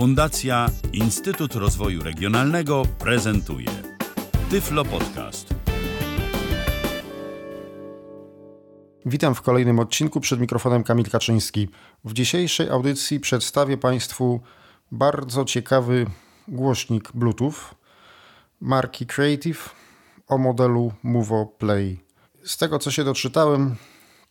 Fundacja Instytut Rozwoju Regionalnego prezentuje Tyflo Podcast. Witam w kolejnym odcinku przed mikrofonem Kamil Kaczyński. W dzisiejszej audycji przedstawię Państwu bardzo ciekawy głośnik Bluetooth marki Creative o modelu Movo Play. Z tego co się doczytałem,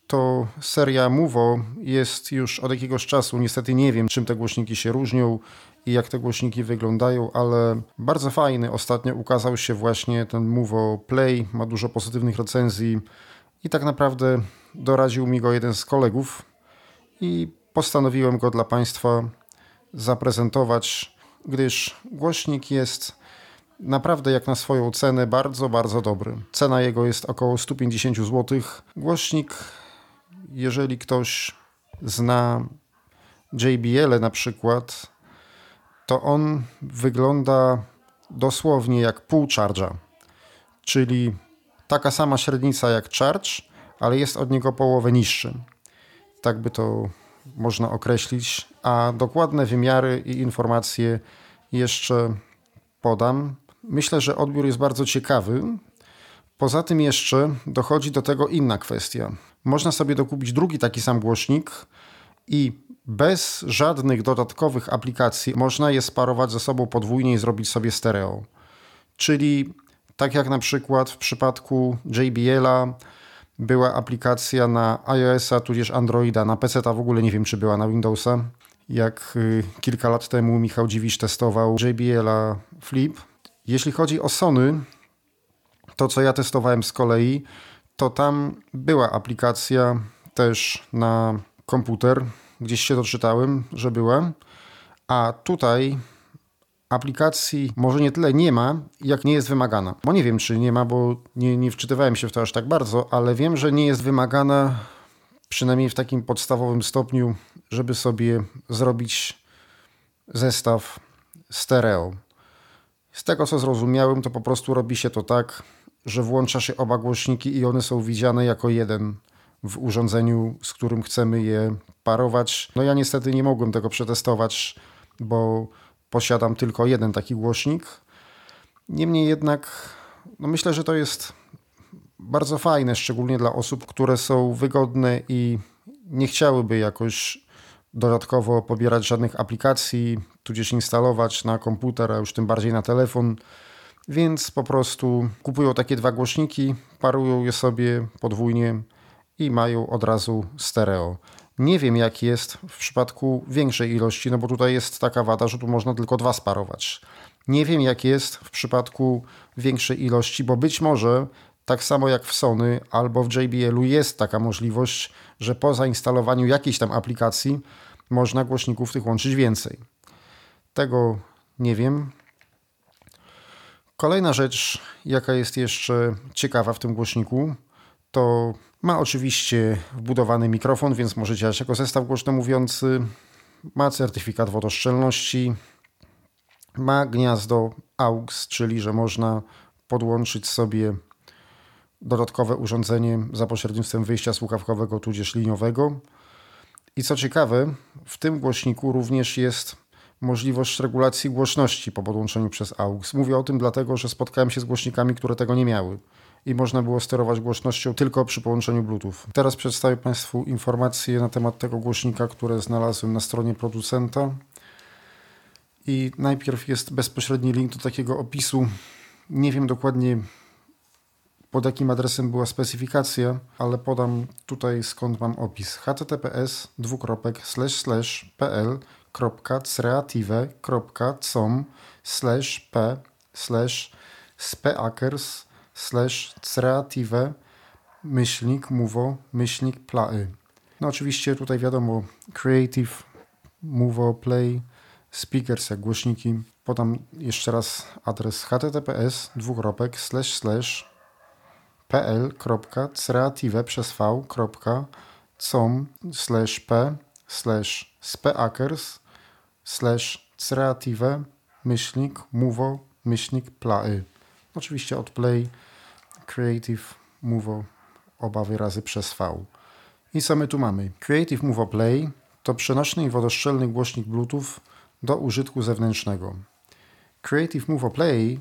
to seria Movo jest już od jakiegoś czasu. Niestety nie wiem, czym te głośniki się różnią i jak te głośniki wyglądają, ale bardzo fajny. Ostatnio ukazał się właśnie ten Movo Play, ma dużo pozytywnych recenzji i tak naprawdę doradził mi go jeden z kolegów i postanowiłem go dla Państwa zaprezentować, gdyż głośnik jest naprawdę jak na swoją cenę bardzo, bardzo dobry. Cena jego jest około 150 zł. Głośnik jeżeli ktoś zna JBL na przykład, to on wygląda dosłownie jak pół charge'a, czyli taka sama średnica jak charge, ale jest od niego połowę niższy. Tak by to można określić, a dokładne wymiary i informacje jeszcze podam. Myślę, że odbiór jest bardzo ciekawy. Poza tym jeszcze dochodzi do tego inna kwestia można sobie dokupić drugi taki sam głośnik i bez żadnych dodatkowych aplikacji można je sparować ze sobą podwójnie i zrobić sobie stereo. Czyli tak jak na przykład w przypadku JBL-a była aplikacja na iOS-a tudzież Androida, na PC-a w ogóle nie wiem czy była na Windowsa. Jak y, kilka lat temu Michał Dziwisz testował JBL-a Flip. Jeśli chodzi o Sony, to co ja testowałem z kolei, to tam była aplikacja też na komputer. Gdzieś się doczytałem, że była. A tutaj aplikacji może nie tyle nie ma, jak nie jest wymagana. Bo nie wiem, czy nie ma, bo nie, nie wczytywałem się w to aż tak bardzo, ale wiem, że nie jest wymagana przynajmniej w takim podstawowym stopniu, żeby sobie zrobić zestaw stereo. Z tego co zrozumiałem, to po prostu robi się to tak, że włącza się oba głośniki i one są widziane jako jeden w urządzeniu, z którym chcemy je parować. No ja niestety nie mogłem tego przetestować, bo posiadam tylko jeden taki głośnik. Niemniej jednak no myślę, że to jest bardzo fajne, szczególnie dla osób, które są wygodne i nie chciałyby jakoś dodatkowo pobierać żadnych aplikacji, tudzież instalować na komputer, a już tym bardziej na telefon więc po prostu kupują takie dwa głośniki, parują je sobie podwójnie i mają od razu stereo. Nie wiem, jak jest w przypadku większej ilości, no bo tutaj jest taka wada, że tu można tylko dwa sparować. Nie wiem, jak jest w przypadku większej ilości, bo być może tak samo jak w Sony albo w JBL-u jest taka możliwość, że po zainstalowaniu jakiejś tam aplikacji można głośników tych łączyć więcej. Tego nie wiem. Kolejna rzecz, jaka jest jeszcze ciekawa w tym głośniku, to ma oczywiście wbudowany mikrofon, więc może działać jako zestaw głośno mówiący. Ma certyfikat wodoszczelności. Ma gniazdo AUX, czyli że można podłączyć sobie dodatkowe urządzenie za pośrednictwem wyjścia słuchawkowego tudzież liniowego. I co ciekawe, w tym głośniku również jest możliwość regulacji głośności po podłączeniu przez AUX. Mówię o tym dlatego, że spotkałem się z głośnikami, które tego nie miały i można było sterować głośnością tylko przy połączeniu Bluetooth. Teraz przedstawię Państwu informacje na temat tego głośnika, które znalazłem na stronie producenta. I najpierw jest bezpośredni link do takiego opisu. Nie wiem dokładnie pod jakim adresem była specyfikacja, ale podam tutaj skąd mam opis. https www.creative.com slash p slash speakers slash creative myślnik movo myślnik play. No oczywiście tutaj wiadomo creative movo play speakers jak głośniki. Podam jeszcze raz adres https dwukropek slash slash pl.creative przez v.com slash p slash speakers slash creative myślnik movo myślnik play. Oczywiście od play creative movo oba wyrazy przez V. I co my tu mamy? Creative Movo Play to przenośny i wodoszczelny głośnik Bluetooth do użytku zewnętrznego. Creative Move Play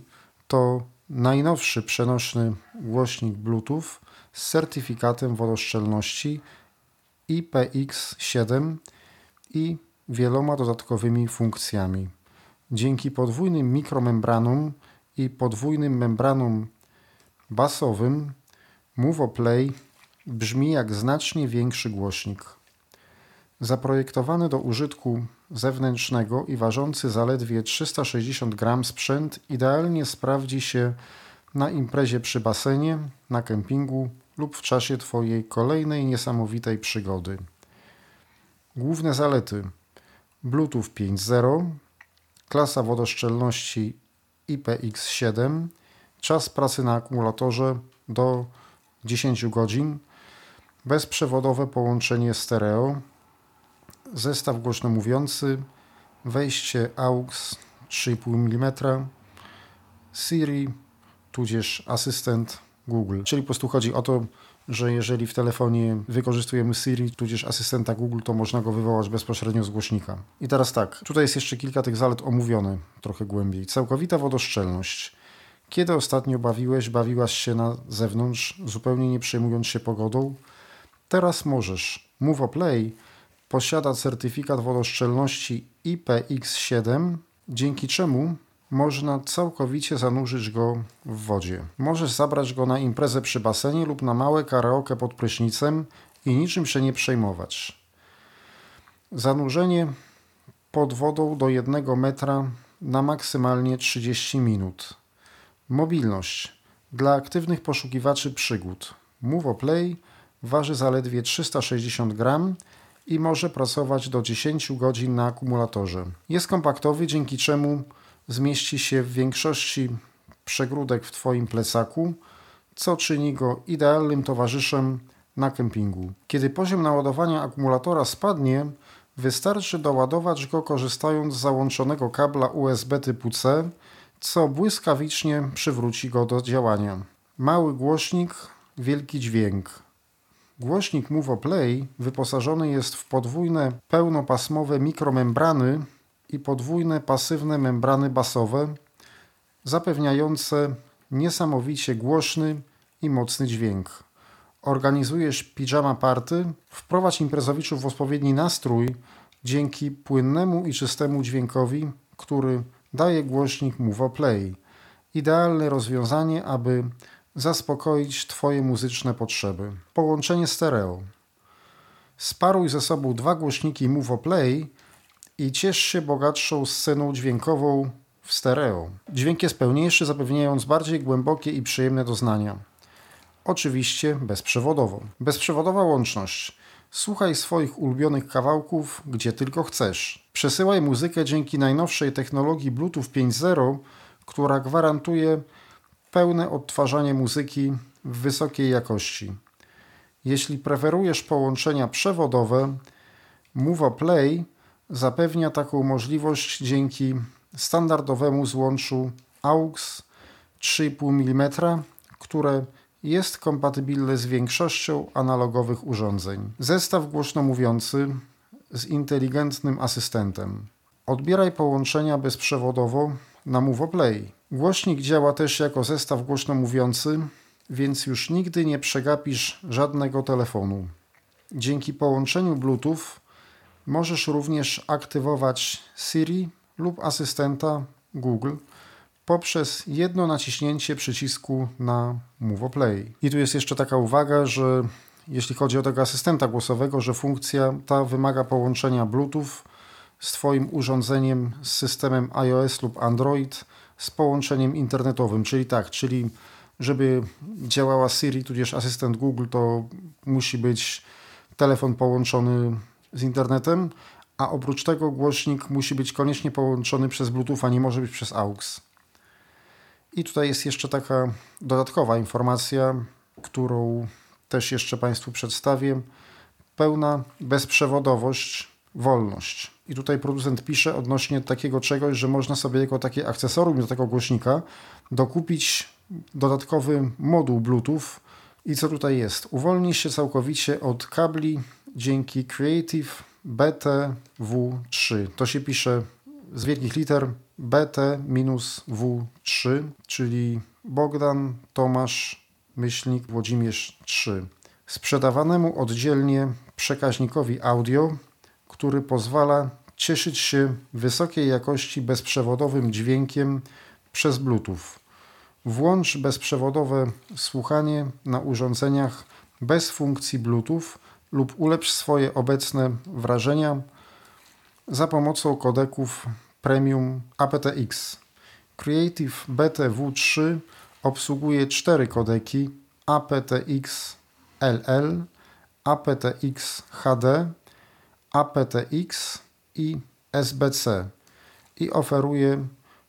to najnowszy przenośny głośnik Bluetooth z certyfikatem wodoszczelności IPX7 i wieloma dodatkowymi funkcjami. Dzięki podwójnym mikromembranom i podwójnym membranom basowym MovoPlay brzmi jak znacznie większy głośnik. Zaprojektowany do użytku zewnętrznego i ważący zaledwie 360 gram sprzęt idealnie sprawdzi się na imprezie przy basenie, na kempingu lub w czasie Twojej kolejnej niesamowitej przygody. Główne zalety: Bluetooth 5.0, klasa wodoszczelności IPX7, czas pracy na akumulatorze do 10 godzin, bezprzewodowe połączenie stereo, zestaw głośno mówiący, wejście AUX 3,5 mm, Siri, tudzież asystent Google. Czyli po prostu chodzi o to, że jeżeli w telefonie wykorzystujemy Siri, tudzież asystenta Google, to można go wywołać bezpośrednio z głośnika. I teraz tak, tutaj jest jeszcze kilka tych zalet omówione trochę głębiej. Całkowita wodoszczelność. Kiedy ostatnio bawiłeś, bawiłaś się na zewnątrz, zupełnie nie przejmując się pogodą? Teraz możesz. Move Play posiada certyfikat wodoszczelności IPX7, dzięki czemu można całkowicie zanurzyć go w wodzie. Możesz zabrać go na imprezę przy basenie lub na małe karaoke pod prysznicem i niczym się nie przejmować. Zanurzenie pod wodą do 1 metra na maksymalnie 30 minut. Mobilność dla aktywnych poszukiwaczy przygód. Move Play waży zaledwie 360 gram i może pracować do 10 godzin na akumulatorze. Jest kompaktowy, dzięki czemu zmieści się w większości przegródek w Twoim plecaku, co czyni go idealnym towarzyszem na kempingu. Kiedy poziom naładowania akumulatora spadnie, wystarczy doładować go korzystając z załączonego kabla USB typu C, co błyskawicznie przywróci go do działania. Mały głośnik, wielki dźwięk. Głośnik Move Play wyposażony jest w podwójne pełnopasmowe mikromembrany i podwójne pasywne membrany basowe, zapewniające niesamowicie głośny i mocny dźwięk. Organizujesz pijama party? Wprowadź imprezowiczów w odpowiedni nastrój dzięki płynnemu i czystemu dźwiękowi, który daje głośnik Move Play. Idealne rozwiązanie, aby zaspokoić Twoje muzyczne potrzeby. Połączenie stereo. Sparuj ze sobą dwa głośniki Move Play i ciesz się bogatszą sceną dźwiękową w stereo. Dźwięk jest pełniejszy, zapewniając bardziej głębokie i przyjemne doznania. Oczywiście bezprzewodowo. Bezprzewodowa łączność. Słuchaj swoich ulubionych kawałków, gdzie tylko chcesz. Przesyłaj muzykę dzięki najnowszej technologii Bluetooth 5.0, która gwarantuje pełne odtwarzanie muzyki w wysokiej jakości. Jeśli preferujesz połączenia przewodowe, Move Play zapewnia taką możliwość dzięki standardowemu złączu AUX 3,5 mm, które jest kompatybilne z większością analogowych urządzeń. Zestaw głośno mówiący z inteligentnym asystentem. Odbieraj połączenia bezprzewodowo na Move Play. Głośnik działa też jako zestaw głośno mówiący, więc już nigdy nie przegapisz żadnego telefonu. Dzięki połączeniu Bluetooth możesz również aktywować Siri lub asystenta Google poprzez jedno naciśnięcie przycisku na Move Play. I tu jest jeszcze taka uwaga, że jeśli chodzi o tego asystenta głosowego, że funkcja ta wymaga połączenia Bluetooth z Twoim urządzeniem z systemem iOS lub Android z połączeniem internetowym, czyli tak, czyli żeby działała Siri tudzież asystent Google, to musi być telefon połączony z internetem, a oprócz tego głośnik musi być koniecznie połączony przez Bluetooth, a nie może być przez AUX. I tutaj jest jeszcze taka dodatkowa informacja, którą też jeszcze Państwu przedstawię. Pełna bezprzewodowość, wolność. I tutaj producent pisze odnośnie takiego czegoś, że można sobie jako takie akcesorium do tego głośnika dokupić dodatkowy moduł Bluetooth. I co tutaj jest? Uwolni się całkowicie od kabli dzięki Creative BTW3. To się pisze z wielkich liter BT-W3, czyli Bogdan Tomasz myślnik Włodzimierz 3. Sprzedawanemu oddzielnie przekaźnikowi audio, który pozwala cieszyć się wysokiej jakości bezprzewodowym dźwiękiem przez Bluetooth. Włącz bezprzewodowe słuchanie na urządzeniach bez funkcji Bluetooth lub ulepsz swoje obecne wrażenia za pomocą kodeków Premium aptX. Creative BTW3 obsługuje cztery kodeki aptX LL, aptX HD, aptX i SBC i oferuje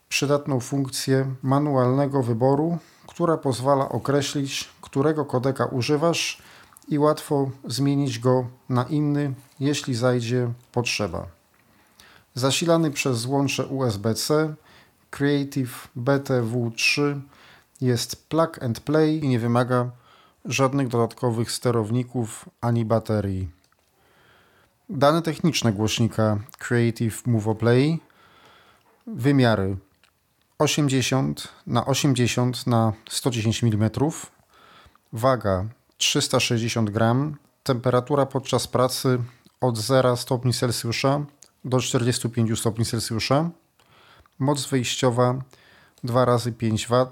przydatną funkcję manualnego wyboru, która pozwala określić, którego kodeka używasz i łatwo zmienić go na inny, jeśli zajdzie potrzeba. Zasilany przez złącze USB-C Creative BTW3 jest plug and play i nie wymaga żadnych dodatkowych sterowników ani baterii. Dane techniczne głośnika Creative Movo Play wymiary 80 na 80 na 110 mm, waga 360 gram, temperatura podczas pracy od 0 stopni Celsjusza do 45 stopni Celsjusza, moc wyjściowa 2 razy 5 W,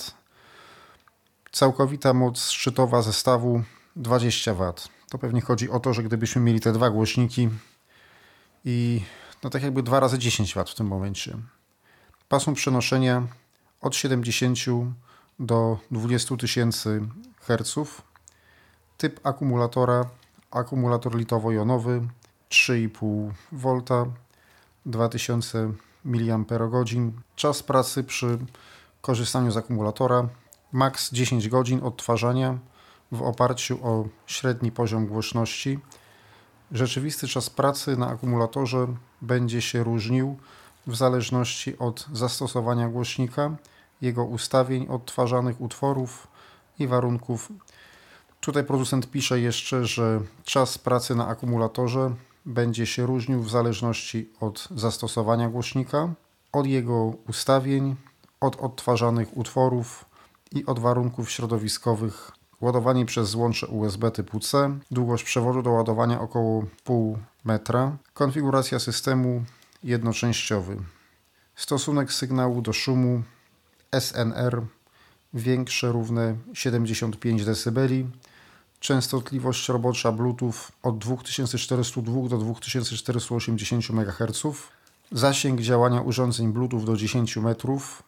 całkowita moc szczytowa zestawu 20 W. To pewnie chodzi o to, że gdybyśmy mieli te dwa głośniki i no tak jakby 2 razy 10 W w tym momencie. Pasum przenoszenia od 70 do 20 tysięcy Hz. Typ akumulatora akumulator litowo-jonowy 3,5 V 2000 mAh. Czas pracy przy korzystaniu z akumulatora maks 10 godzin odtwarzania w oparciu o średni poziom głośności. Rzeczywisty czas pracy na akumulatorze będzie się różnił w zależności od zastosowania głośnika, jego ustawień odtwarzanych utworów i warunków. Tutaj producent pisze jeszcze, że czas pracy na akumulatorze będzie się różnił w zależności od zastosowania głośnika, od jego ustawień, od odtwarzanych utworów i od warunków środowiskowych. Ładowanie przez złącze USB typu C, długość przewodu do ładowania około pół metra, konfiguracja systemu jednoczęściowy, stosunek sygnału do szumu SNR większe równe 75 dB, częstotliwość robocza Bluetooth od 2402 do 2480 MHz, zasięg działania urządzeń Bluetooth do 10 metrów,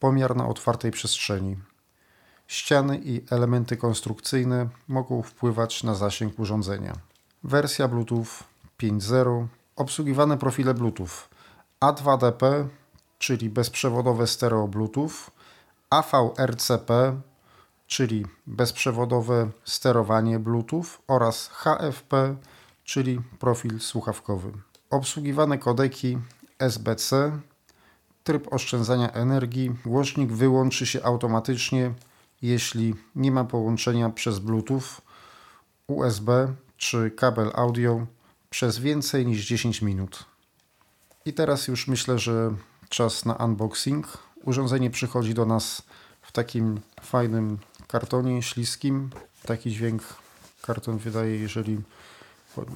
pomiar na otwartej przestrzeni. Ściany i elementy konstrukcyjne mogą wpływać na zasięg urządzenia. Wersja Bluetooth 5.0. Obsługiwane profile Bluetooth A2DP, czyli bezprzewodowe stereo Bluetooth, AVRCP, czyli bezprzewodowe sterowanie Bluetooth oraz HFP, czyli profil słuchawkowy. Obsługiwane kodeki SBC, tryb oszczędzania energii. Głośnik wyłączy się automatycznie, jeśli nie ma połączenia przez Bluetooth, USB czy kabel audio przez więcej niż 10 minut. I teraz już myślę, że czas na unboxing. Urządzenie przychodzi do nas w takim fajnym kartonie śliskim. Taki dźwięk karton wydaje, jeżeli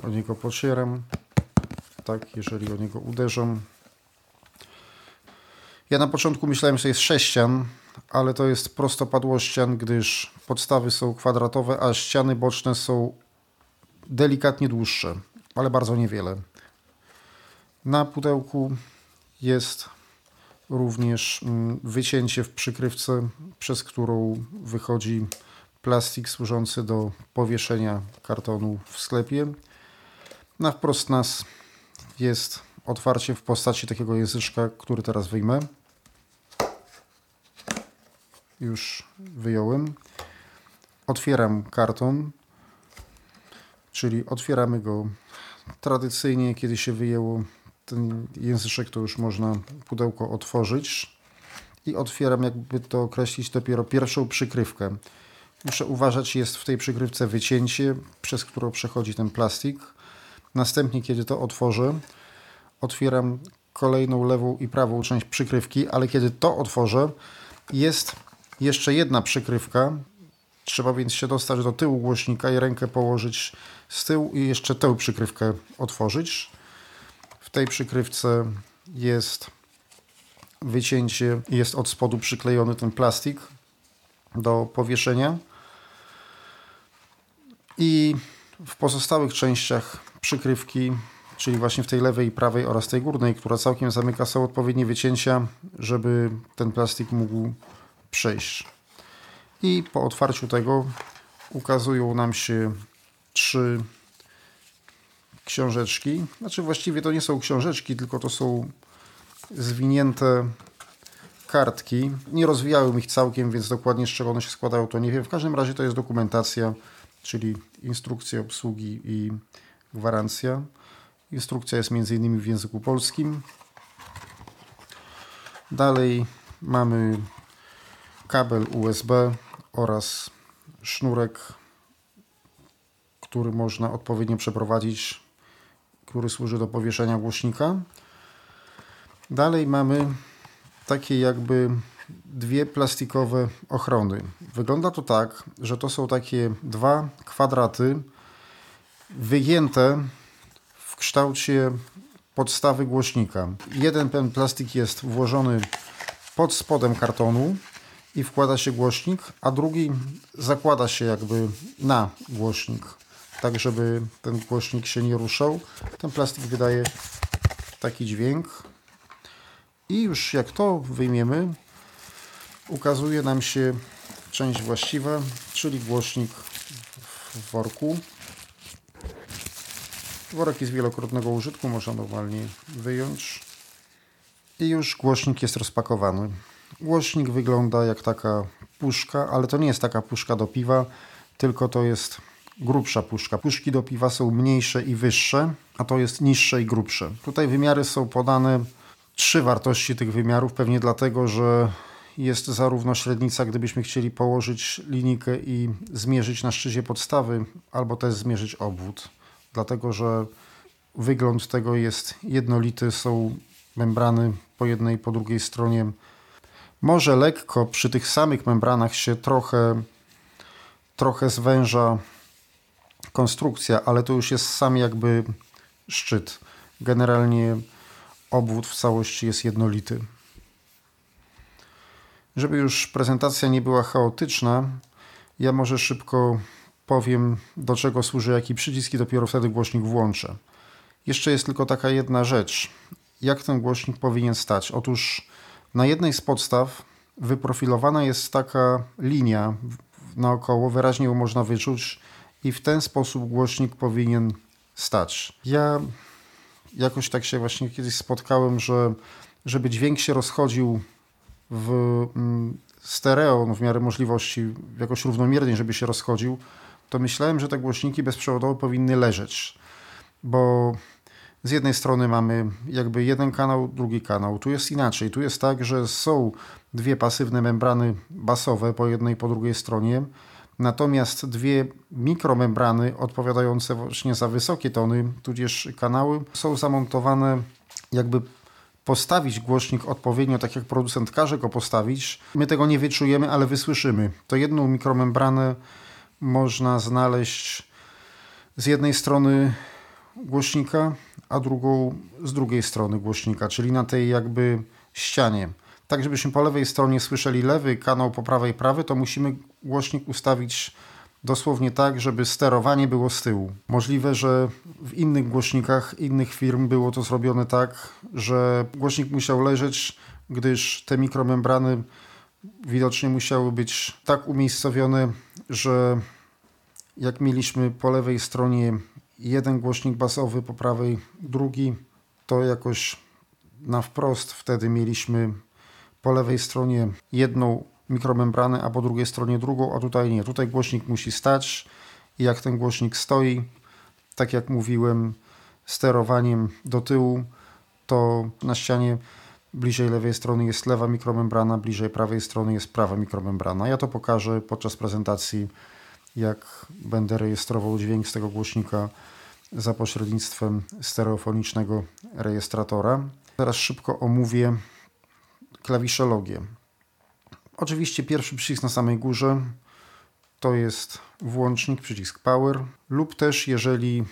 o niego pocieram. Tak, jeżeli o niego uderzam. Ja na początku myślałem, że to jest sześcian, ale to jest prostopadłościan, gdyż podstawy są kwadratowe, a ściany boczne są delikatnie dłuższe, ale bardzo niewiele. Na pudełku jest również mm, wycięcie w przykrywce, przez którą wychodzi plastik służący do powieszenia kartonu w sklepie. Na wprost nas jest otwarcie w postaci takiego języczka, który teraz wyjmę. Już wyjąłem. Otwieram karton, czyli otwieramy go tradycyjnie, kiedy się wyjęło ten języczek, to już można pudełko otworzyć i otwieram, jakby to określić, dopiero pierwszą przykrywkę. Muszę uważać, jest w tej przykrywce wycięcie, przez które przechodzi ten plastik. Następnie, kiedy to otworzę, otwieram kolejną lewą i prawą część przykrywki, ale kiedy to otworzę, jest jeszcze jedna przykrywka. Trzeba więc się dostać do tyłu głośnika i rękę położyć z tyłu i jeszcze tę przykrywkę otworzyć. Tej przykrywce jest wycięcie, jest od spodu przyklejony ten plastik do powieszenia. I w pozostałych częściach przykrywki, czyli właśnie w tej lewej i prawej oraz tej górnej, która całkiem zamyka, są odpowiednie wycięcia, żeby ten plastik mógł przejść. I po otwarciu tego ukazują nam się trzy książeczki. Znaczy właściwie to nie są książeczki, tylko to są zwinięte kartki. Nie rozwijałem ich całkiem, więc dokładnie z czego one się składają, to nie wiem. W każdym razie to jest dokumentacja, czyli instrukcja obsługi i gwarancja. Instrukcja jest m.in. w języku polskim. Dalej mamy kabel USB oraz sznurek, który można odpowiednio przeprowadzić, który służy do powieszenia głośnika. Dalej mamy takie jakby dwie plastikowe ochrony. Wygląda to tak, że to są takie dwa kwadraty wygięte w kształcie podstawy głośnika. Jeden ten plastik jest włożony pod spodem kartonu i wkłada się głośnik, a drugi zakłada się jakby na głośnik, tak żeby ten głośnik się nie ruszał. Ten plastik wydaje taki dźwięk. I już jak to wyjmiemy, ukazuje nam się część właściwa, czyli głośnik w worku. Worek jest wielokrotnego użytku, można normalnie wyjąć. I już głośnik jest rozpakowany. Głośnik wygląda jak taka puszka, ale to nie jest taka puszka do piwa, tylko to jest grubsza puszka. Puszki do piwa są mniejsze i wyższe, a to jest niższe i grubsze. Tutaj wymiary są podane trzy wartości tych wymiarów, pewnie dlatego, że jest zarówno średnica, gdybyśmy chcieli położyć linijkę i zmierzyć na szczycie podstawy, albo też zmierzyć obwód. Dlatego, że wygląd tego jest jednolity, są membrany po jednej i po drugiej stronie. Może lekko przy tych samych membranach się trochę, trochę zwęża konstrukcja, ale to już jest sam jakby szczyt. Generalnie obwód w całości jest jednolity. Żeby już prezentacja nie była chaotyczna, ja może szybko powiem, do czego służy jaki przycisk i dopiero wtedy głośnik włączę. Jeszcze jest tylko taka jedna rzecz. Jak ten głośnik powinien stać? Otóż na jednej z podstaw wyprofilowana jest taka linia naokoło, wyraźnie ją można wyczuć i w ten sposób głośnik powinien stać. Ja jakoś tak się właśnie kiedyś spotkałem, że żeby dźwięk się rozchodził w mm, stereo, w miarę możliwości, jakoś równomiernie, żeby się rozchodził, to myślałem, że te głośniki bezprzewodowe powinny leżeć, bo z jednej strony mamy jakby jeden kanał, drugi kanał. Tu jest inaczej. Tu jest tak, że są dwie pasywne membrany basowe po jednej i po drugiej stronie. Natomiast dwie mikromembrany odpowiadające właśnie za wysokie tony, tudzież kanały, są zamontowane jakby postawić głośnik odpowiednio, tak jak producent każe go postawić. My tego nie wyczujemy, ale wysłyszymy. To jedną mikromembranę można znaleźć z jednej strony głośnika, a drugą z drugiej strony głośnika, czyli na tej jakby ścianie. Tak, żebyśmy po lewej stronie słyszeli lewy kanał, po prawej prawy, to musimy głośnik ustawić dosłownie tak, żeby sterowanie było z tyłu. Możliwe, że w innych głośnikach innych firm było to zrobione tak, że głośnik musiał leżeć, gdyż te mikromembrany widocznie musiały być tak umiejscowione, że jak mieliśmy po lewej stronie jeden głośnik basowy, po prawej drugi, to jakoś na wprost wtedy mieliśmy po lewej stronie jedną mikromembranę, a po drugiej stronie drugą, a tutaj nie. Tutaj głośnik musi stać i jak ten głośnik stoi, tak jak mówiłem, sterowaniem do tyłu, to na ścianie bliżej lewej strony jest lewa mikromembrana, bliżej prawej strony jest prawa mikromembrana. Ja to pokażę podczas prezentacji, jak będę rejestrował dźwięk z tego głośnika za pośrednictwem stereofonicznego rejestratora. Teraz szybko omówię klawiszologię. Oczywiście pierwszy przycisk na samej górze to jest włącznik, przycisk Power, lub też jeżeli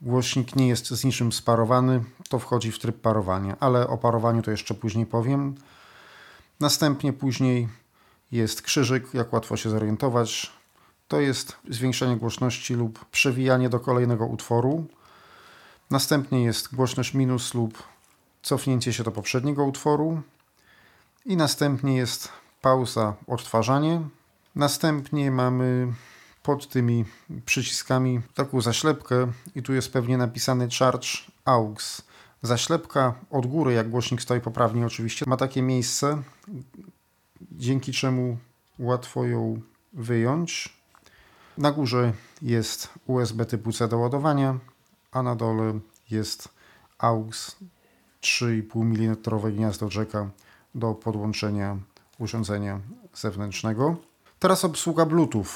głośnik nie jest z niczym sparowany, to wchodzi w tryb parowania, ale o parowaniu to jeszcze później powiem. Następnie później jest krzyżyk, jak łatwo się zorientować. To jest zwiększenie głośności lub przewijanie do kolejnego utworu. Następnie jest głośność minus lub cofnięcie się do poprzedniego utworu. I następnie jest pauza, odtwarzanie. Następnie mamy pod tymi przyciskami taką zaślepkę i tu jest pewnie napisany Charge AUX. Zaślepka od góry, jak głośnik stoi poprawnie oczywiście, ma takie miejsce, dzięki czemu łatwo ją wyjąć. Na górze jest USB typu C do ładowania, a na dole jest AUX 3,5 mm gniazdo jacka do podłączenia urządzenia zewnętrznego. Teraz obsługa Bluetooth.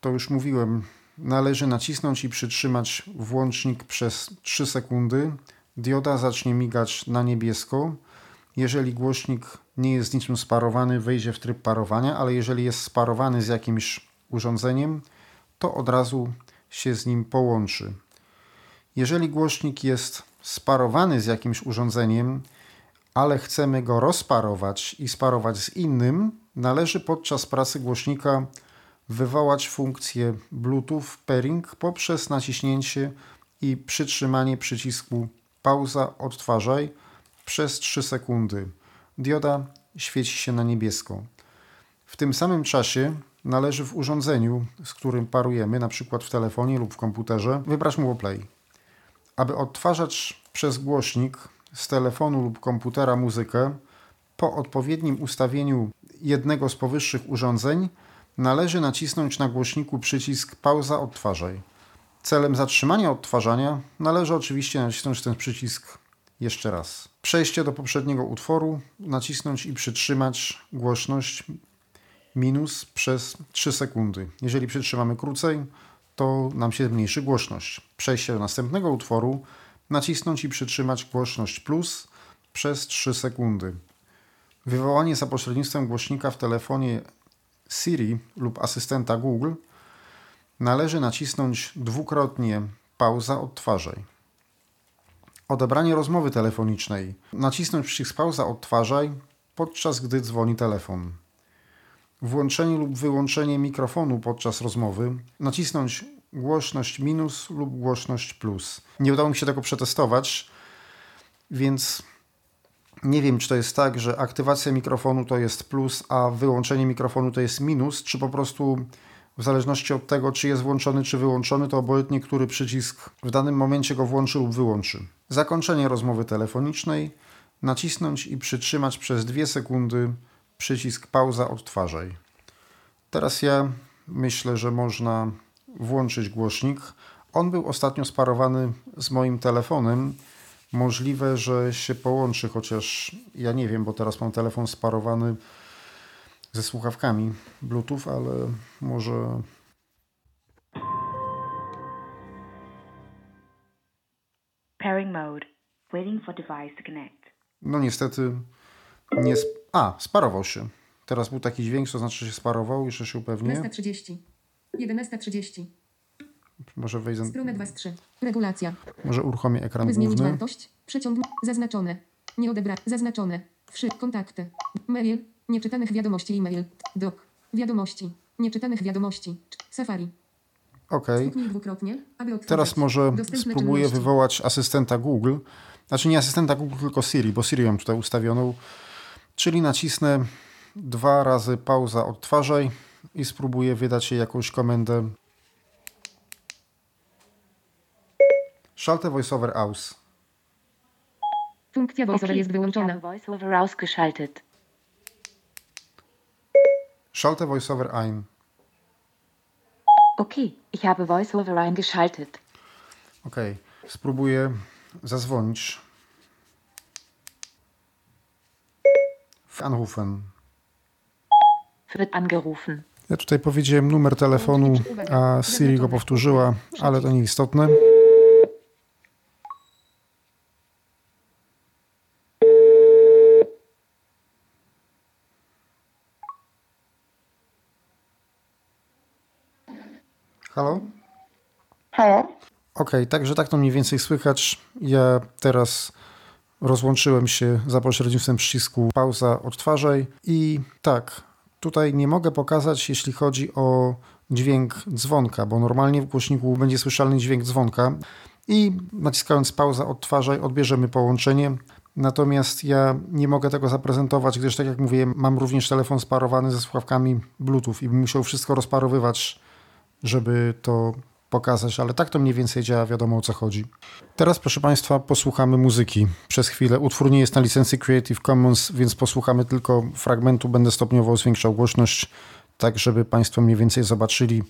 To już mówiłem, należy nacisnąć i przytrzymać włącznik przez 3 sekundy. Dioda zacznie migać na niebiesko. Jeżeli głośnik nie jest z niczym sparowany, wejdzie w tryb parowania, ale jeżeli jest sparowany z jakimś urządzeniem, to od razu się z nim połączy. Jeżeli głośnik jest sparowany z jakimś urządzeniem, ale chcemy go rozparować i sparować z innym, należy podczas pracy głośnika wywołać funkcję Bluetooth pairing poprzez naciśnięcie i przytrzymanie przycisku pauza odtwarzaj przez 3 sekundy. Dioda świeci się na niebiesko. W tym samym czasie należy w urządzeniu, z którym parujemy, np. w telefonie lub w komputerze, wybrać mu play. Aby odtwarzać przez głośnik z telefonu lub komputera muzykę, po odpowiednim ustawieniu jednego z powyższych urządzeń należy nacisnąć na głośniku przycisk pauza odtwarzaj. Celem zatrzymania odtwarzania należy oczywiście nacisnąć ten przycisk jeszcze raz. Przejście do poprzedniego utworu, nacisnąć i przytrzymać głośność minus przez 3 sekundy. Jeżeli przytrzymamy krócej, to nam się zmniejszy głośność. Przejście do następnego utworu, nacisnąć i przytrzymać głośność plus przez 3 sekundy. Wywołanie za pośrednictwem głośnika w telefonie Siri lub asystenta Google należy nacisnąć dwukrotnie pauza odtwarzaj. Odebranie rozmowy telefonicznej. Nacisnąć przycisk pauza odtwarzaj podczas gdy dzwoni telefon. Włączenie lub wyłączenie mikrofonu podczas rozmowy. Nacisnąć głośność minus lub głośność plus. Nie udało mi się tego przetestować, więc nie wiem, czy to jest tak, że aktywacja mikrofonu to jest plus, a wyłączenie mikrofonu to jest minus, czy po prostu w zależności od tego, czy jest włączony, czy wyłączony, to obojętnie który przycisk w danym momencie go włączy lub wyłączy. Zakończenie rozmowy telefonicznej. Nacisnąć i przytrzymać przez 2 sekundy przycisk pauza odtwarzaj. Teraz ja myślę, że można włączyć głośnik. On był ostatnio sparowany z moim telefonem Możliwe, że się połączy, chociaż ja nie wiem, bo teraz mam telefon sparowany ze słuchawkami Bluetooth, ale może. Pairing mode. Waiting for device to connect. No niestety nie. Sp A, sparował się. Teraz był taki dźwięk, co znaczy, że się sparował, jeszcze się upewnię. 11.30. 11.30. Może wejdę. Strona 2 z 3. Regulacja. Może uruchomię ekran By zmienić główny. wartość. Przeciąg. Zaznaczone. Nie odebrać. Zaznaczone. Wszy. Kontakty. Mail. Nieczytanych wiadomości e-mail. Doc. Wiadomości. Nieczytanych wiadomości. Safari. OK. Teraz może spróbuję wywołać asystenta Google. Znaczy nie asystenta Google, tylko Siri, bo Siri mam tutaj ustawioną. Czyli nacisnę dwa razy pauza odtwarzaj i spróbuję wydać jej jakąś komendę Schalte VoiceOver aus. Funkcja VoiceOver jest wyłączona. VoiceOver ausgeschaltet. Schalte VoiceOver ein. Okay, ich habe VoiceOver eingeschaltet. Okay, spróbuję zadzwonić. anrufen. Wird angerufen. Ja tutaj powiedziałem numer telefonu, a Siri go powtórzyła, ale to nieistotne. Halo? Halo? Okej, okay, także tak to mniej więcej słychać. Ja teraz rozłączyłem się za pośrednictwem przycisku pauza odtwarzaj i tak, tutaj nie mogę pokazać, jeśli chodzi o dźwięk dzwonka, bo normalnie w głośniku będzie słyszalny dźwięk dzwonka i naciskając pauza odtwarzaj odbierzemy połączenie. Natomiast ja nie mogę tego zaprezentować, gdyż tak jak mówiłem, mam również telefon sparowany ze słuchawkami Bluetooth i bym musiał wszystko rozparowywać, żeby to pokazać, ale tak to mniej więcej działa, wiadomo o co chodzi. Teraz, proszę Państwa, posłuchamy muzyki przez chwilę. Utwór nie jest na licencji Creative Commons, więc posłuchamy tylko fragmentu. Będę stopniowo zwiększał głośność, tak żeby Państwo mniej więcej zobaczyli.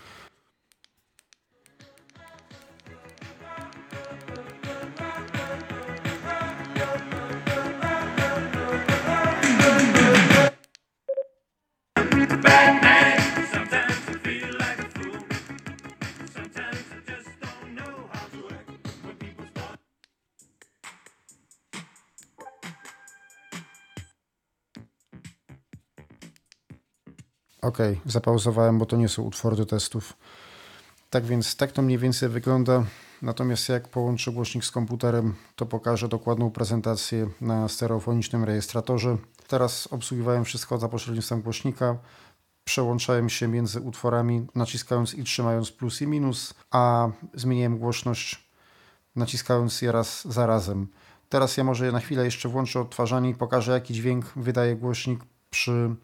Ok, zapauzowałem, bo to nie są utwory do testów. Tak więc tak to mniej więcej wygląda. Natomiast jak połączę głośnik z komputerem, to pokażę dokładną prezentację na stereofonicznym rejestratorze. Teraz obsługiwałem wszystko za pośrednictwem głośnika. Przełączałem się między utworami, naciskając i trzymając plus i minus, a zmieniłem głośność, naciskając je raz za razem. Teraz ja może na chwilę jeszcze włączę odtwarzanie i pokażę, jaki dźwięk wydaje głośnik przy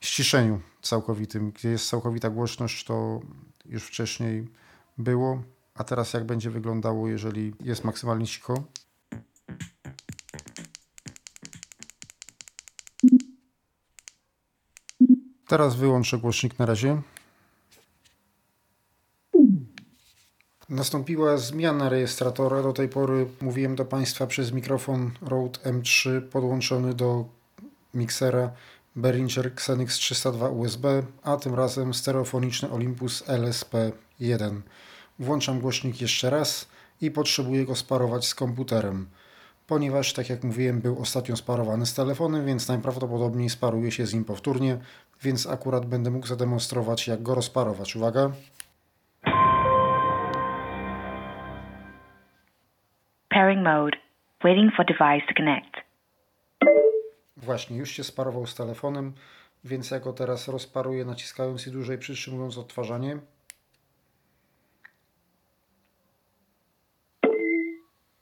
ściszeniu całkowitym. Gdzie jest całkowita głośność, to już wcześniej było, a teraz jak będzie wyglądało, jeżeli jest maksymalnie cicho. Teraz wyłączę głośnik na razie. Nastąpiła zmiana rejestratora. Do tej pory mówiłem do Państwa przez mikrofon Rode M3 podłączony do miksera Behringer Xenix 302 USB, a tym razem stereofoniczny Olympus LSP1. Włączam głośnik jeszcze raz i potrzebuję go sparować z komputerem. Ponieważ, tak jak mówiłem, był ostatnio sparowany z telefonem, więc najprawdopodobniej sparuje się z nim powtórnie, więc akurat będę mógł zademonstrować, jak go rozparować. Uwaga! Pairing mode. Waiting for device to connect. Właśnie, już się sparował z telefonem, więc ja go teraz rozparuję naciskając i dłużej przytrzymując odtwarzanie.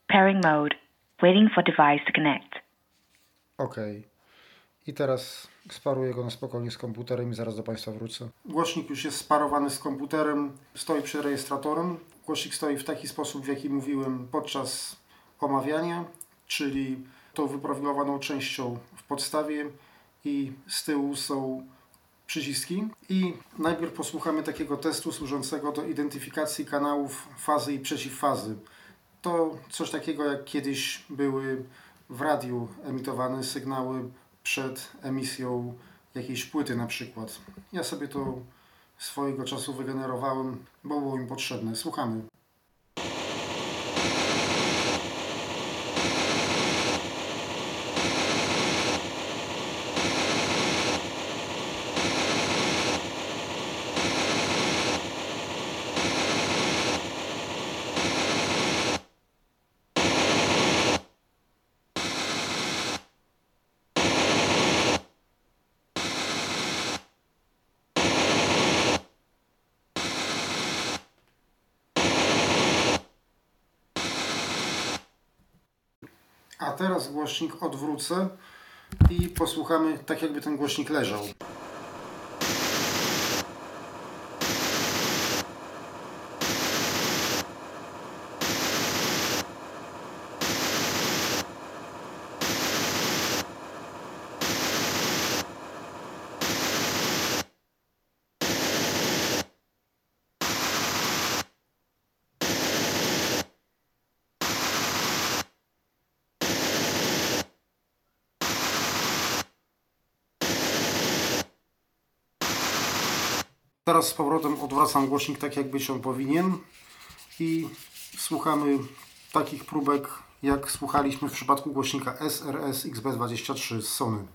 Pairing mode. Waiting for device to connect. OK. I teraz sparuję go na spokojnie z komputerem i zaraz do Państwa wrócę. Głośnik już jest sparowany z komputerem, stoi przed rejestratorem. Głośnik stoi w taki sposób, w jaki mówiłem podczas omawiania, czyli tą wyprofilowaną częścią w podstawie i z tyłu są przyciski. I najpierw posłuchamy takiego testu służącego do identyfikacji kanałów fazy i przeciwfazy. To coś takiego jak kiedyś były w radiu emitowane sygnały przed emisją jakiejś płyty na przykład. Ja sobie to swojego czasu wygenerowałem, bo było mi potrzebne. Słuchamy. A teraz głośnik odwrócę i posłuchamy tak jakby ten głośnik leżał. Teraz z powrotem odwracam głośnik tak, jak być on powinien i słuchamy takich próbek, jak słuchaliśmy w przypadku głośnika SRS XB23 z Sony.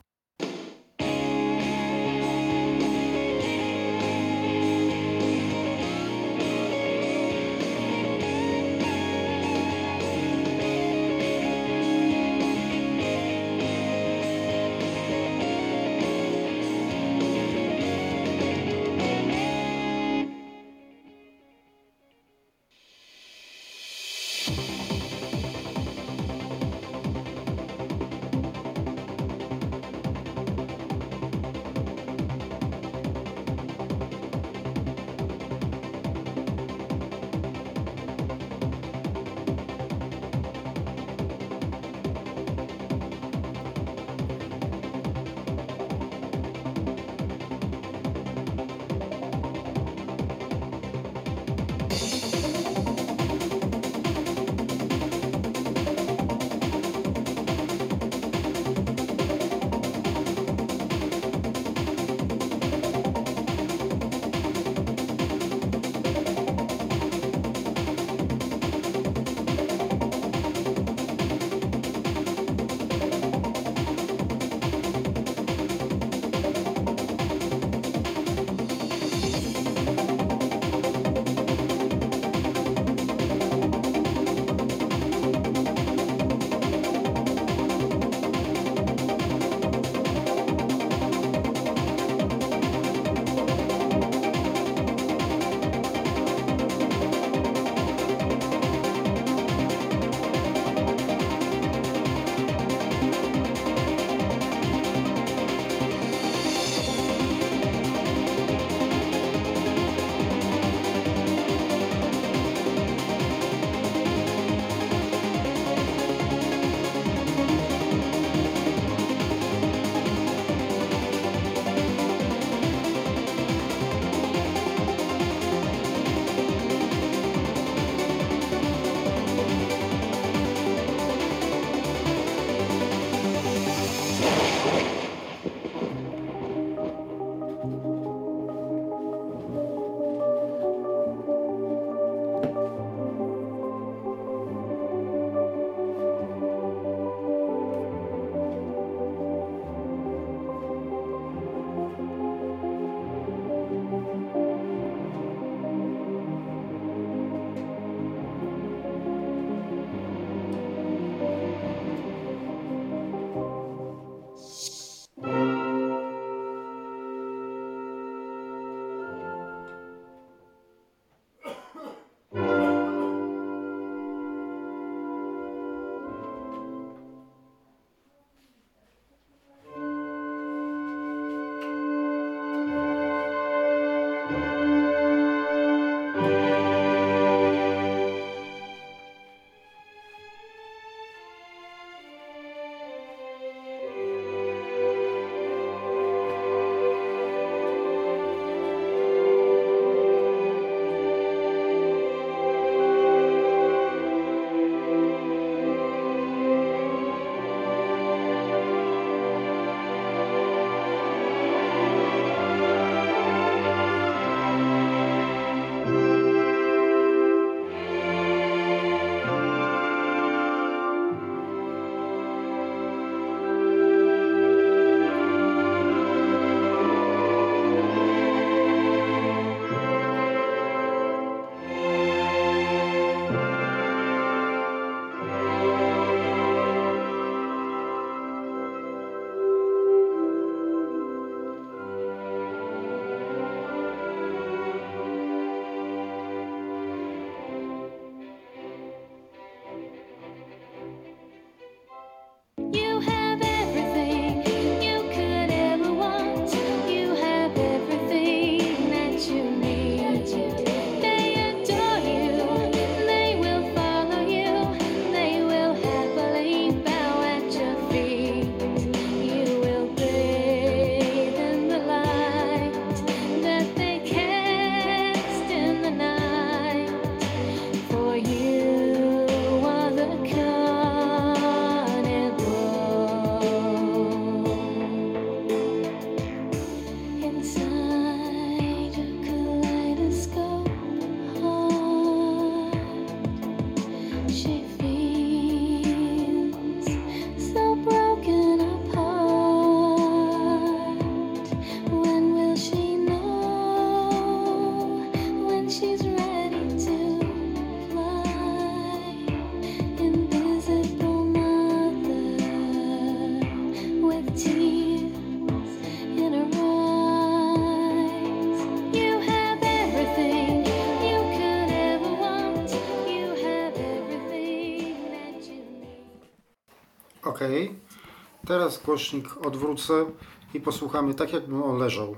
Teraz głośnik odwrócę i posłuchamy tak, jakby on leżał.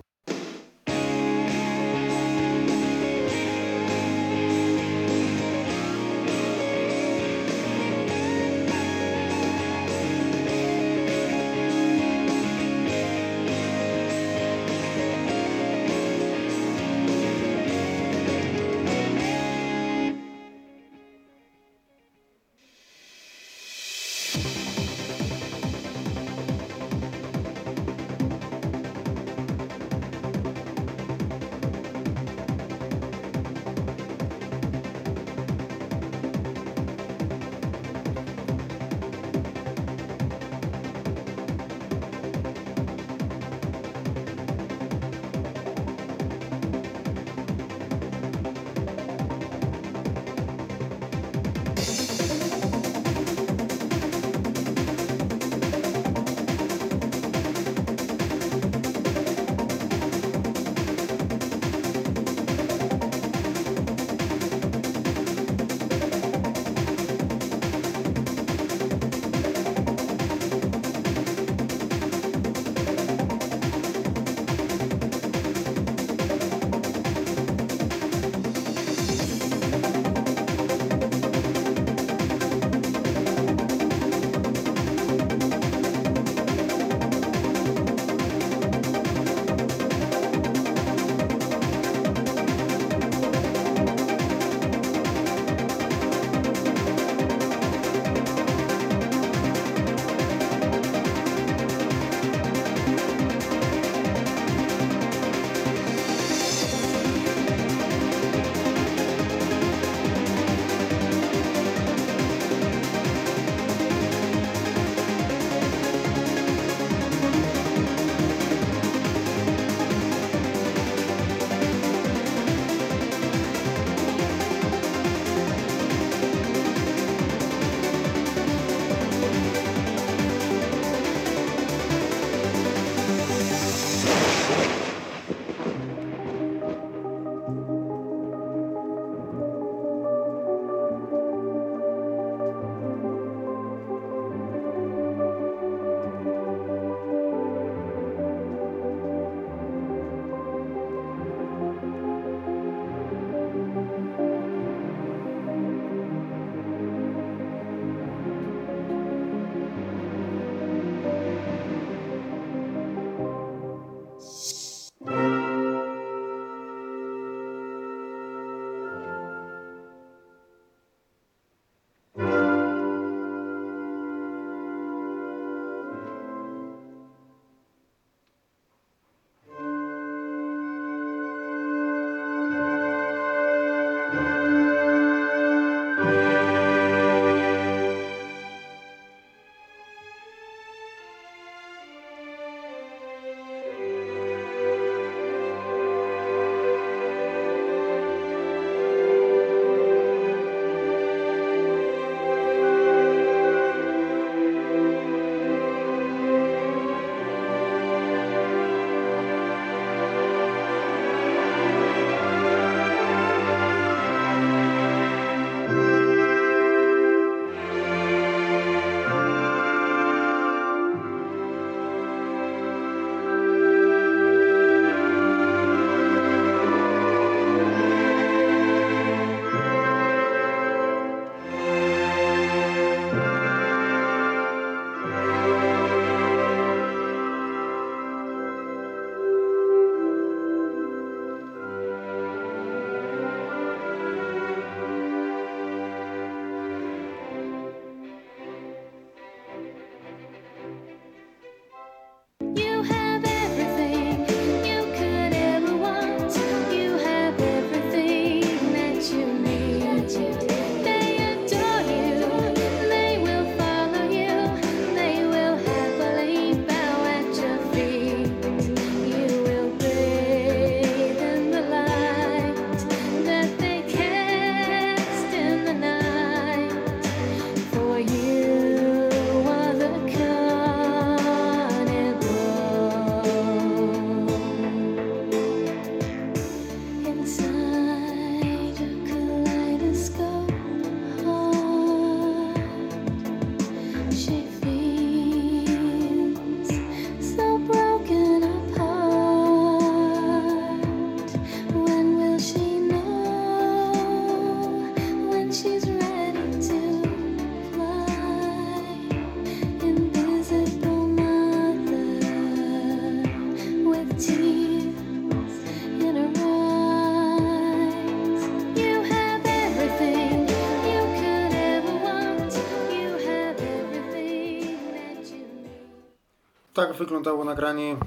Tak wyglądało nagranie,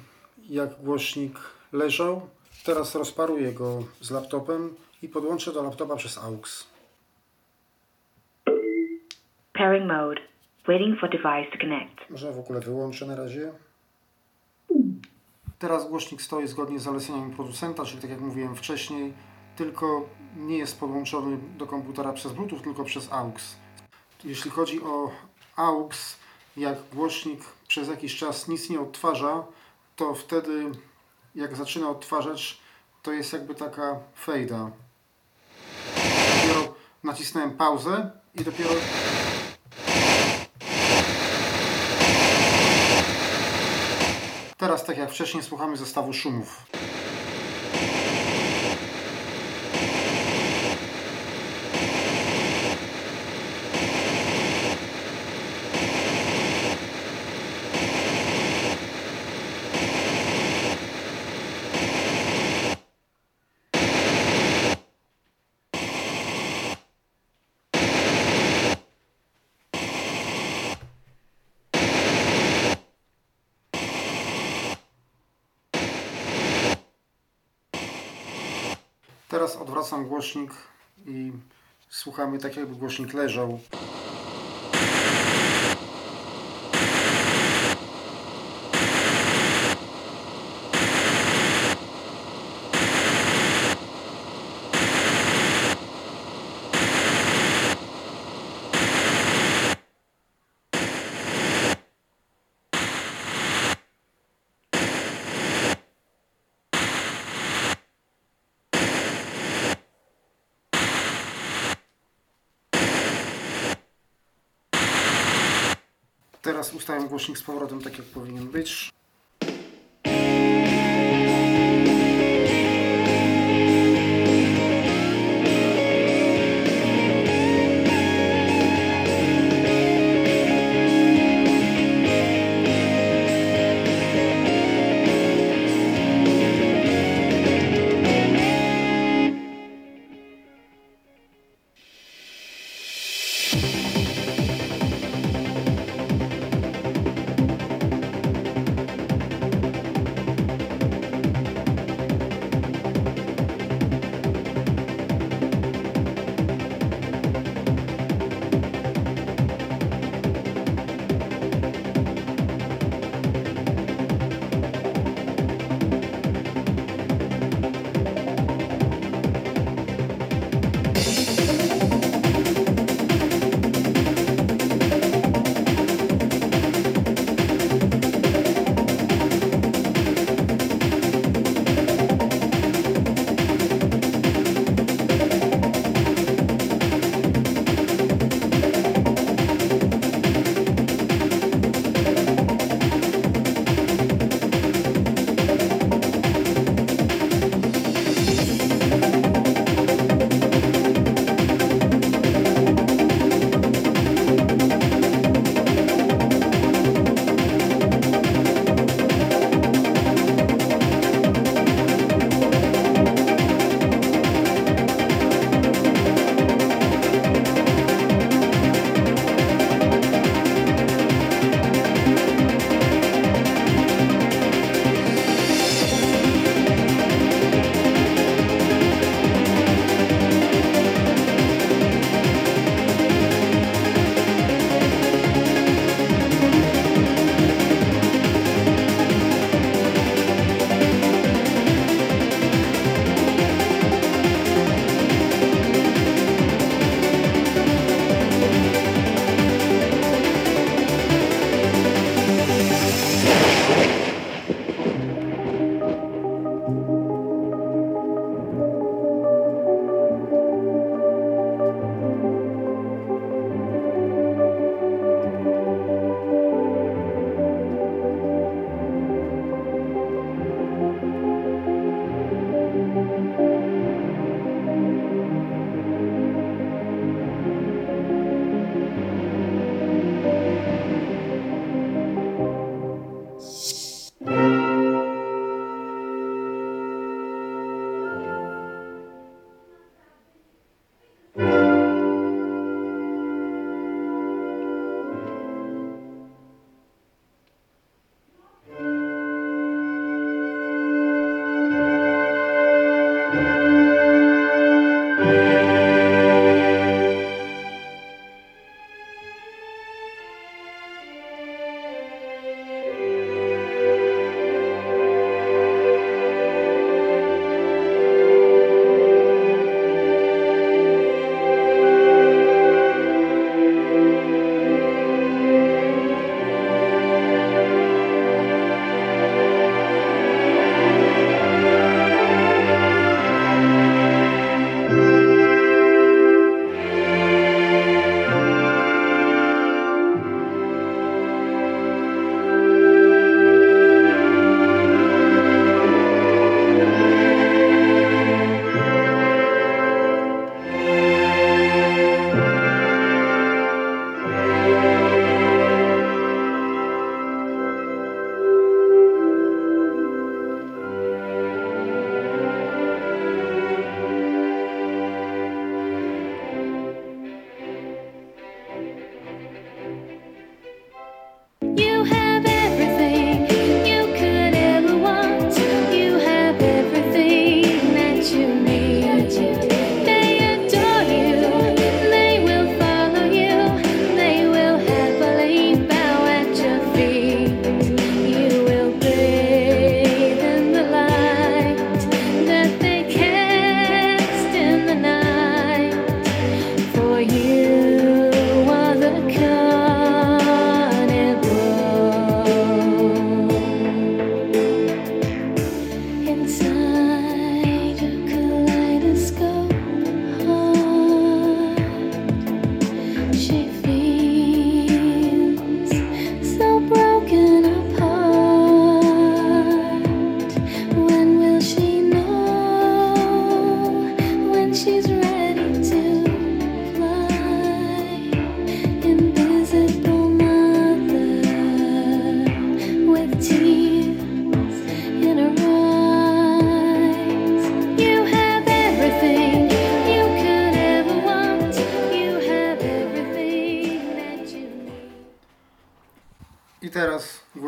jak głośnik leżał. Teraz rozparuję go z laptopem i podłączę do laptopa przez AUX. Pairing mode. Waiting for device to connect. Może w ogóle wyłączę na razie. Teraz głośnik stoi zgodnie z zaleceniami producenta, czyli tak jak mówiłem wcześniej, tylko nie jest podłączony do komputera przez Bluetooth, tylko przez AUX. Jeśli chodzi o AUX, jak głośnik przez jakiś czas nic nie odtwarza, to wtedy jak zaczyna odtwarzać, to jest jakby taka fejda. Dopiero nacisnąłem pauzę i dopiero Teraz, tak jak wcześniej, słuchamy zestawu szumów. Teraz odwracam głośnik i słuchamy tak, jakby głośnik leżał. Teraz ustawiam głośnik z powrotem tak, jak powinien być.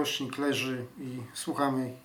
Głośnik leży i słuchamy.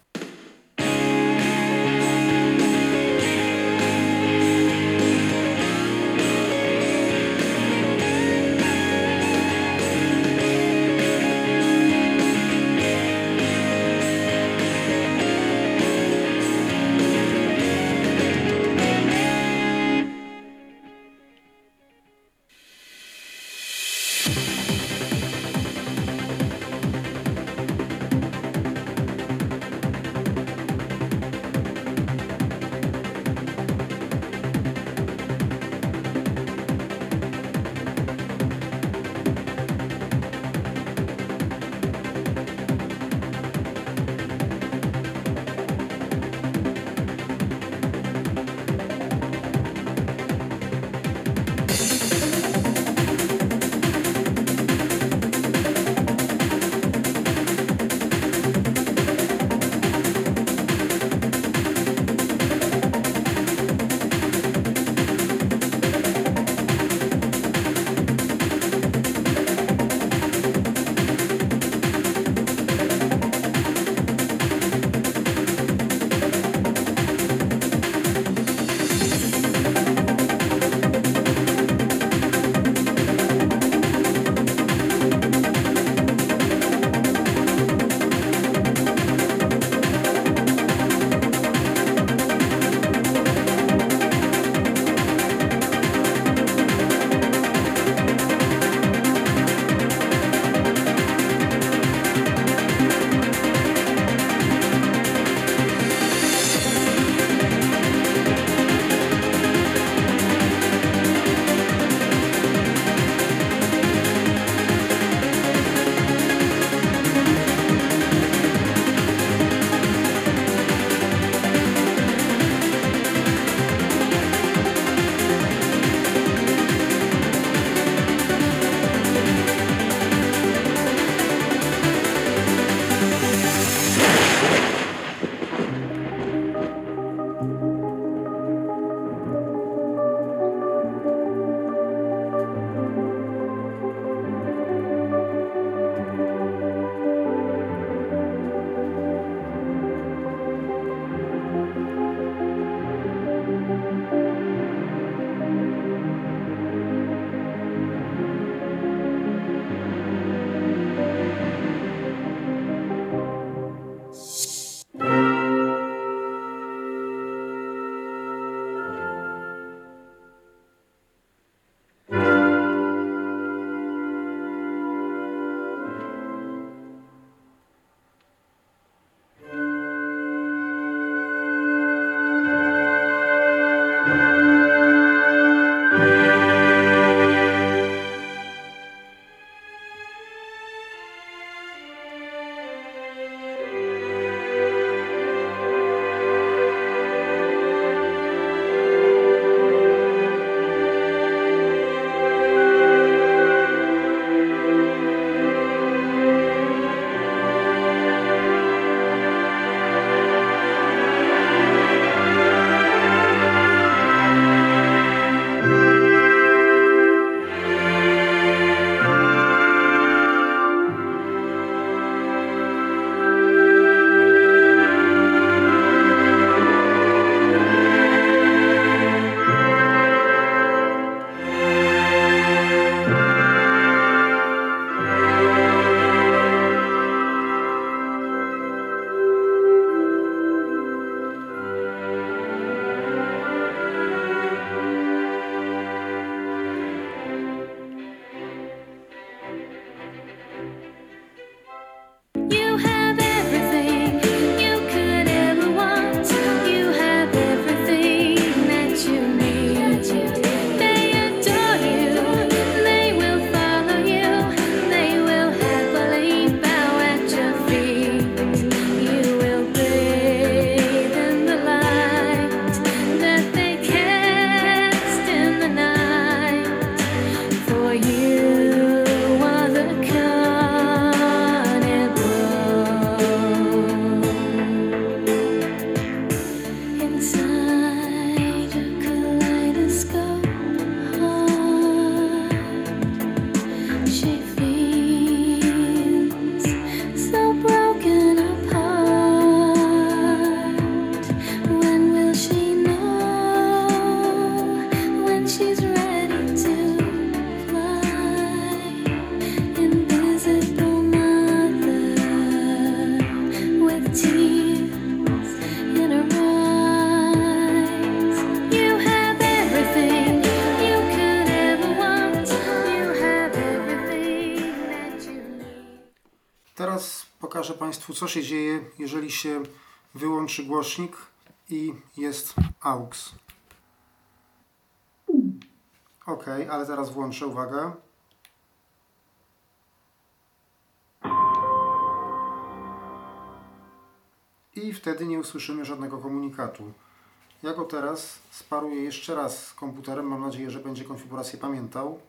Państwu, co się dzieje, jeżeli się wyłączy głośnik i jest AUX. Ok, ale teraz włączę, uwaga. I wtedy nie usłyszymy żadnego komunikatu. Ja go teraz sparuję jeszcze raz z komputerem. Mam nadzieję, że będzie konfigurację pamiętał.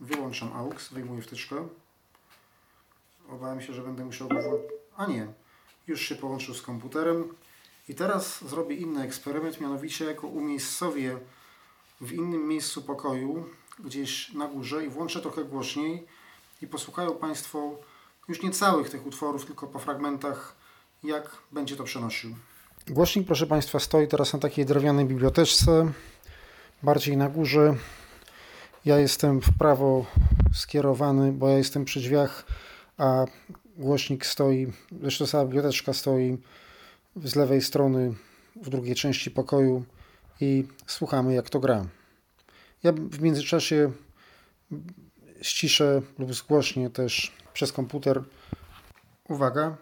Wyłączam AUX, wyjmuję wtyczkę. Obawiam się, że będę musiał. A nie, już się połączył z komputerem. I teraz zrobię inny eksperyment, mianowicie jako umiejscowię w innym miejscu pokoju, gdzieś na górze i włączę trochę głośniej i posłuchają Państwo już nie całych tych utworów, tylko po fragmentach, jak będzie to przenosił. Głośnik, proszę Państwa, stoi teraz na takiej drewnianej biblioteczce, bardziej na górze. Ja jestem w prawo skierowany, bo ja jestem przy drzwiach, a głośnik stoi, zresztą cała biblioteczka stoi z lewej strony w drugiej części pokoju i słuchamy jak to gra. Ja w międzyczasie ściszę lub zgłośnię też przez komputer. Uwaga.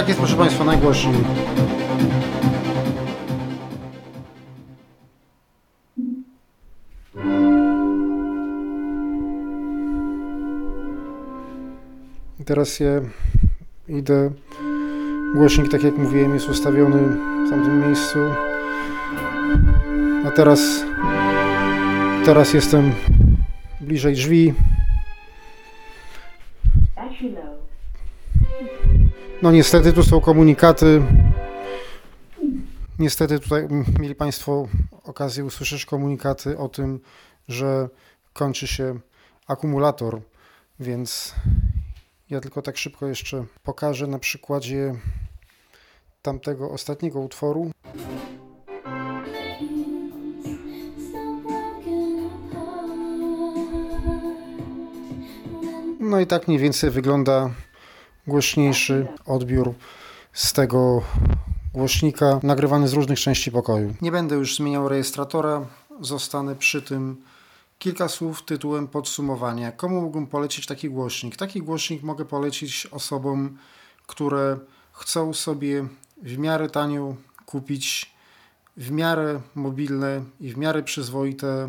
Tak jest, proszę Państwa, najgłośniej. Teraz ja idę. Głośnik, tak jak mówiłem, jest ustawiony w tamtym miejscu. A teraz, teraz jestem bliżej drzwi. No niestety tu są komunikaty. Niestety tutaj mieli Państwo okazję usłyszeć komunikaty o tym, że kończy się akumulator, więc ja tylko tak szybko jeszcze pokażę na przykładzie tamtego ostatniego utworu. No i tak mniej więcej wygląda głośniejszy odbiór z tego głośnika nagrywany z różnych części pokoju. Nie będę już zmieniał rejestratora, zostanę przy tym. Kilka słów tytułem podsumowania. Komu mógłbym polecić taki głośnik? Taki głośnik mogę polecić osobom, które chcą sobie w miarę tanio kupić w miarę mobilne i w miarę przyzwoite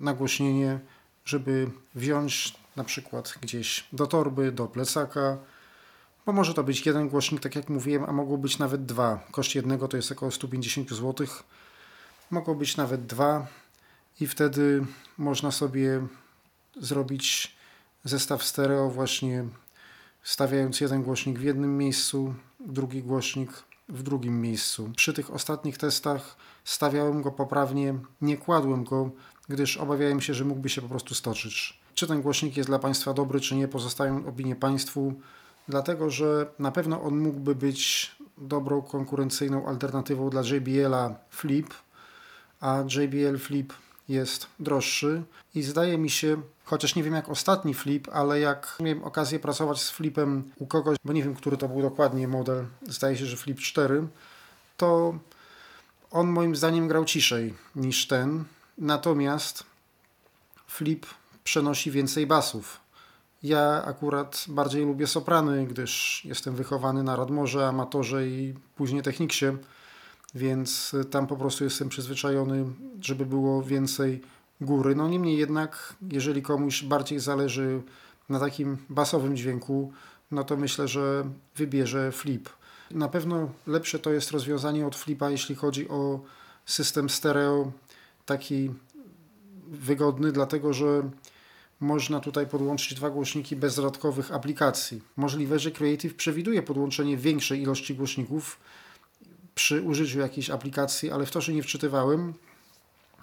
nagłośnienie, żeby wziąć na przykład gdzieś do torby, do plecaka, bo może to być jeden głośnik, tak jak mówiłem, a mogło być nawet dwa. Koszt jednego to jest około 150 zł. Mogło być nawet dwa i wtedy można sobie zrobić zestaw stereo właśnie stawiając jeden głośnik w jednym miejscu, drugi głośnik w drugim miejscu. Przy tych ostatnich testach stawiałem go poprawnie, nie kładłem go, gdyż obawiałem się, że mógłby się po prostu stoczyć. Czy ten głośnik jest dla Państwa dobry, czy nie, pozostają opinie Państwu dlatego że na pewno on mógłby być dobrą konkurencyjną alternatywą dla JBL-a Flip, a JBL Flip jest droższy. I zdaje mi się, chociaż nie wiem jak ostatni Flip, ale jak miałem okazję pracować z Flipem u kogoś, bo nie wiem, który to był dokładnie model, zdaje się, że Flip 4, to on moim zdaniem grał ciszej niż ten, natomiast Flip przenosi więcej basów ja akurat bardziej lubię soprany, gdyż jestem wychowany na Radmorze, amatorze i później techniksie, więc tam po prostu jestem przyzwyczajony, żeby było więcej góry. No niemniej jednak, jeżeli komuś bardziej zależy na takim basowym dźwięku, no to myślę, że wybierze flip. Na pewno lepsze to jest rozwiązanie od flipa, jeśli chodzi o system stereo, taki wygodny, dlatego że można tutaj podłączyć dwa głośniki bez dodatkowych aplikacji. Możliwe, że Creative przewiduje podłączenie większej ilości głośników przy użyciu jakiejś aplikacji, ale w to się nie wczytywałem.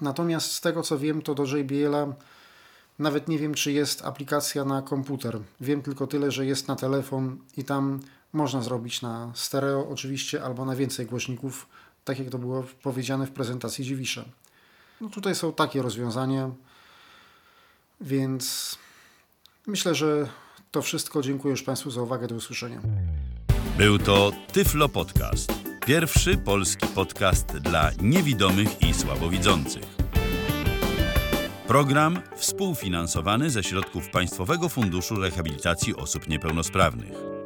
Natomiast z tego co wiem, to do JBL-a nawet nie wiem, czy jest aplikacja na komputer. Wiem tylko tyle, że jest na telefon i tam Można zrobić na stereo oczywiście albo na więcej głośników, tak jak to było powiedziane w prezentacji Dziwisza. No tutaj są takie rozwiązania, więc myślę, że to wszystko. Dziękuję już Państwu za uwagę. Do usłyszenia. Był to Tyflo Podcast. Pierwszy polski podcast dla niewidomych i słabowidzących. Program współfinansowany ze środków Państwowego Funduszu Rehabilitacji Osób Niepełnosprawnych.